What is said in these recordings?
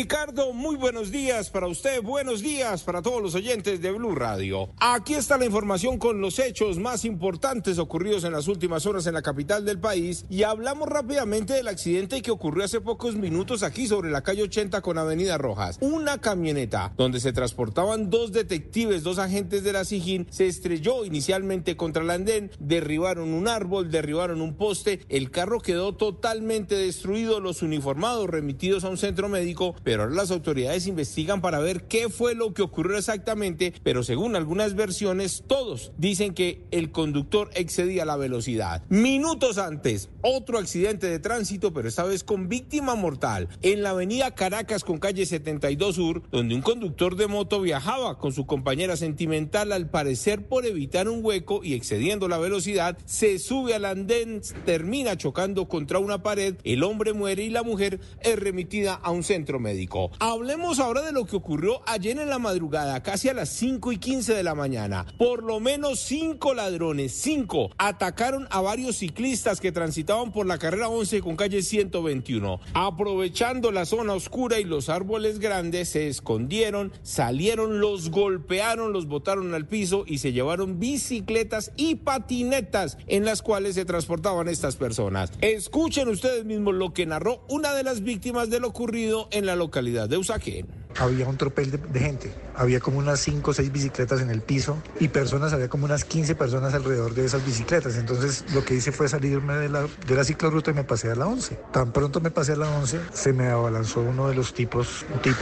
Ricardo, muy buenos días para usted, buenos días para todos los oyentes de Blue Radio. Aquí está la información con los hechos más importantes ocurridos en las últimas horas en la capital del país y hablamos rápidamente del accidente que ocurrió hace pocos minutos aquí sobre la calle 80 con Avenida Rojas. Una camioneta donde se transportaban dos detectives, dos agentes de la SIGIN, se estrelló inicialmente contra el andén, derribaron un árbol, derribaron un poste, el carro quedó totalmente destruido, los uniformados remitidos a un centro médico pero ahora las autoridades investigan para ver qué fue lo que ocurrió exactamente, pero según algunas versiones, todos dicen que el conductor excedía la velocidad. Minutos antes, otro accidente de tránsito, pero esta vez con víctima mortal, en la avenida Caracas con calle 72 Sur, donde un conductor de moto viajaba con su compañera sentimental, al parecer por evitar un hueco y excediendo la velocidad, se sube al andén, termina chocando contra una pared, el hombre muere y la mujer es remitida a un centro médico. Hablemos ahora de lo que ocurrió ayer en la madrugada, casi a las 5 y 15 de la mañana. Por lo menos cinco ladrones, cinco, atacaron a varios ciclistas que transitaban por la carrera 11 con calle 121. Aprovechando la zona oscura y los árboles grandes, se escondieron, salieron, los golpearon, los botaron al piso y se llevaron bicicletas y patinetas en las cuales se transportaban estas personas. Escuchen ustedes mismos lo que narró una de las víctimas de lo ocurrido en la localidad de Usaquén. Había un tropel de, gente, había como unas 5 o 6 bicicletas en el piso y personas, había como unas 15 personas alrededor de esas bicicletas. Entonces lo que hice fue salirme de la, de la ciclorruta y me pasé a la 11. Tan pronto me pasé a la 11, se me abalanzó uno de los tipos, tipo,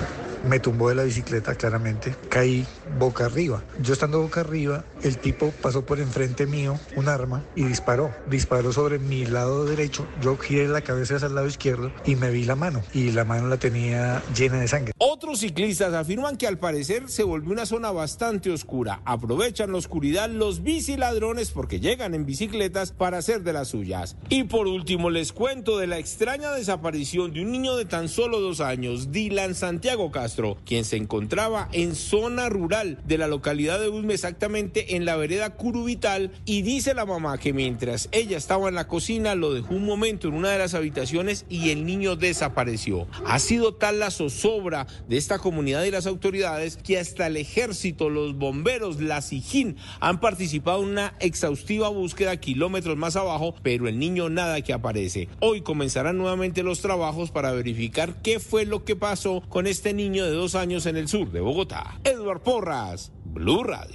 me tumbó de la bicicleta claramente, caí boca arriba. Yo estando boca arriba, el tipo pasó por enfrente mío un arma y disparó. Disparó sobre mi lado derecho, yo giré la cabeza hacia el lado izquierdo y me vi la mano y la mano la tenía llena de sangre. Otros ciclistas afirman que al parecer se volvió una zona bastante oscura. Aprovechan la oscuridad los biciladrones porque llegan en bicicletas para hacer de las suyas. Y por último les cuento de la extraña desaparición de un niño de tan solo dos años, Dylan Santiago Castro, quien se encontraba en zona rural de la localidad de Usme, exactamente en la vereda Curubital, y dice la mamá que mientras ella estaba en la cocina lo dejó un momento en una de las habitaciones y el niño desapareció. Ha sido tal la zozobra de esta comunidad y las autoridades que hasta el ejército, los bomberos, la SIJIN han participado en una exhaustiva búsqueda kilómetros más abajo, pero el niño nada que aparece. Hoy comenzarán nuevamente los trabajos para verificar qué fue lo que pasó con este de dos años en el sur de Bogotá. Edward Porras, Blue Radio.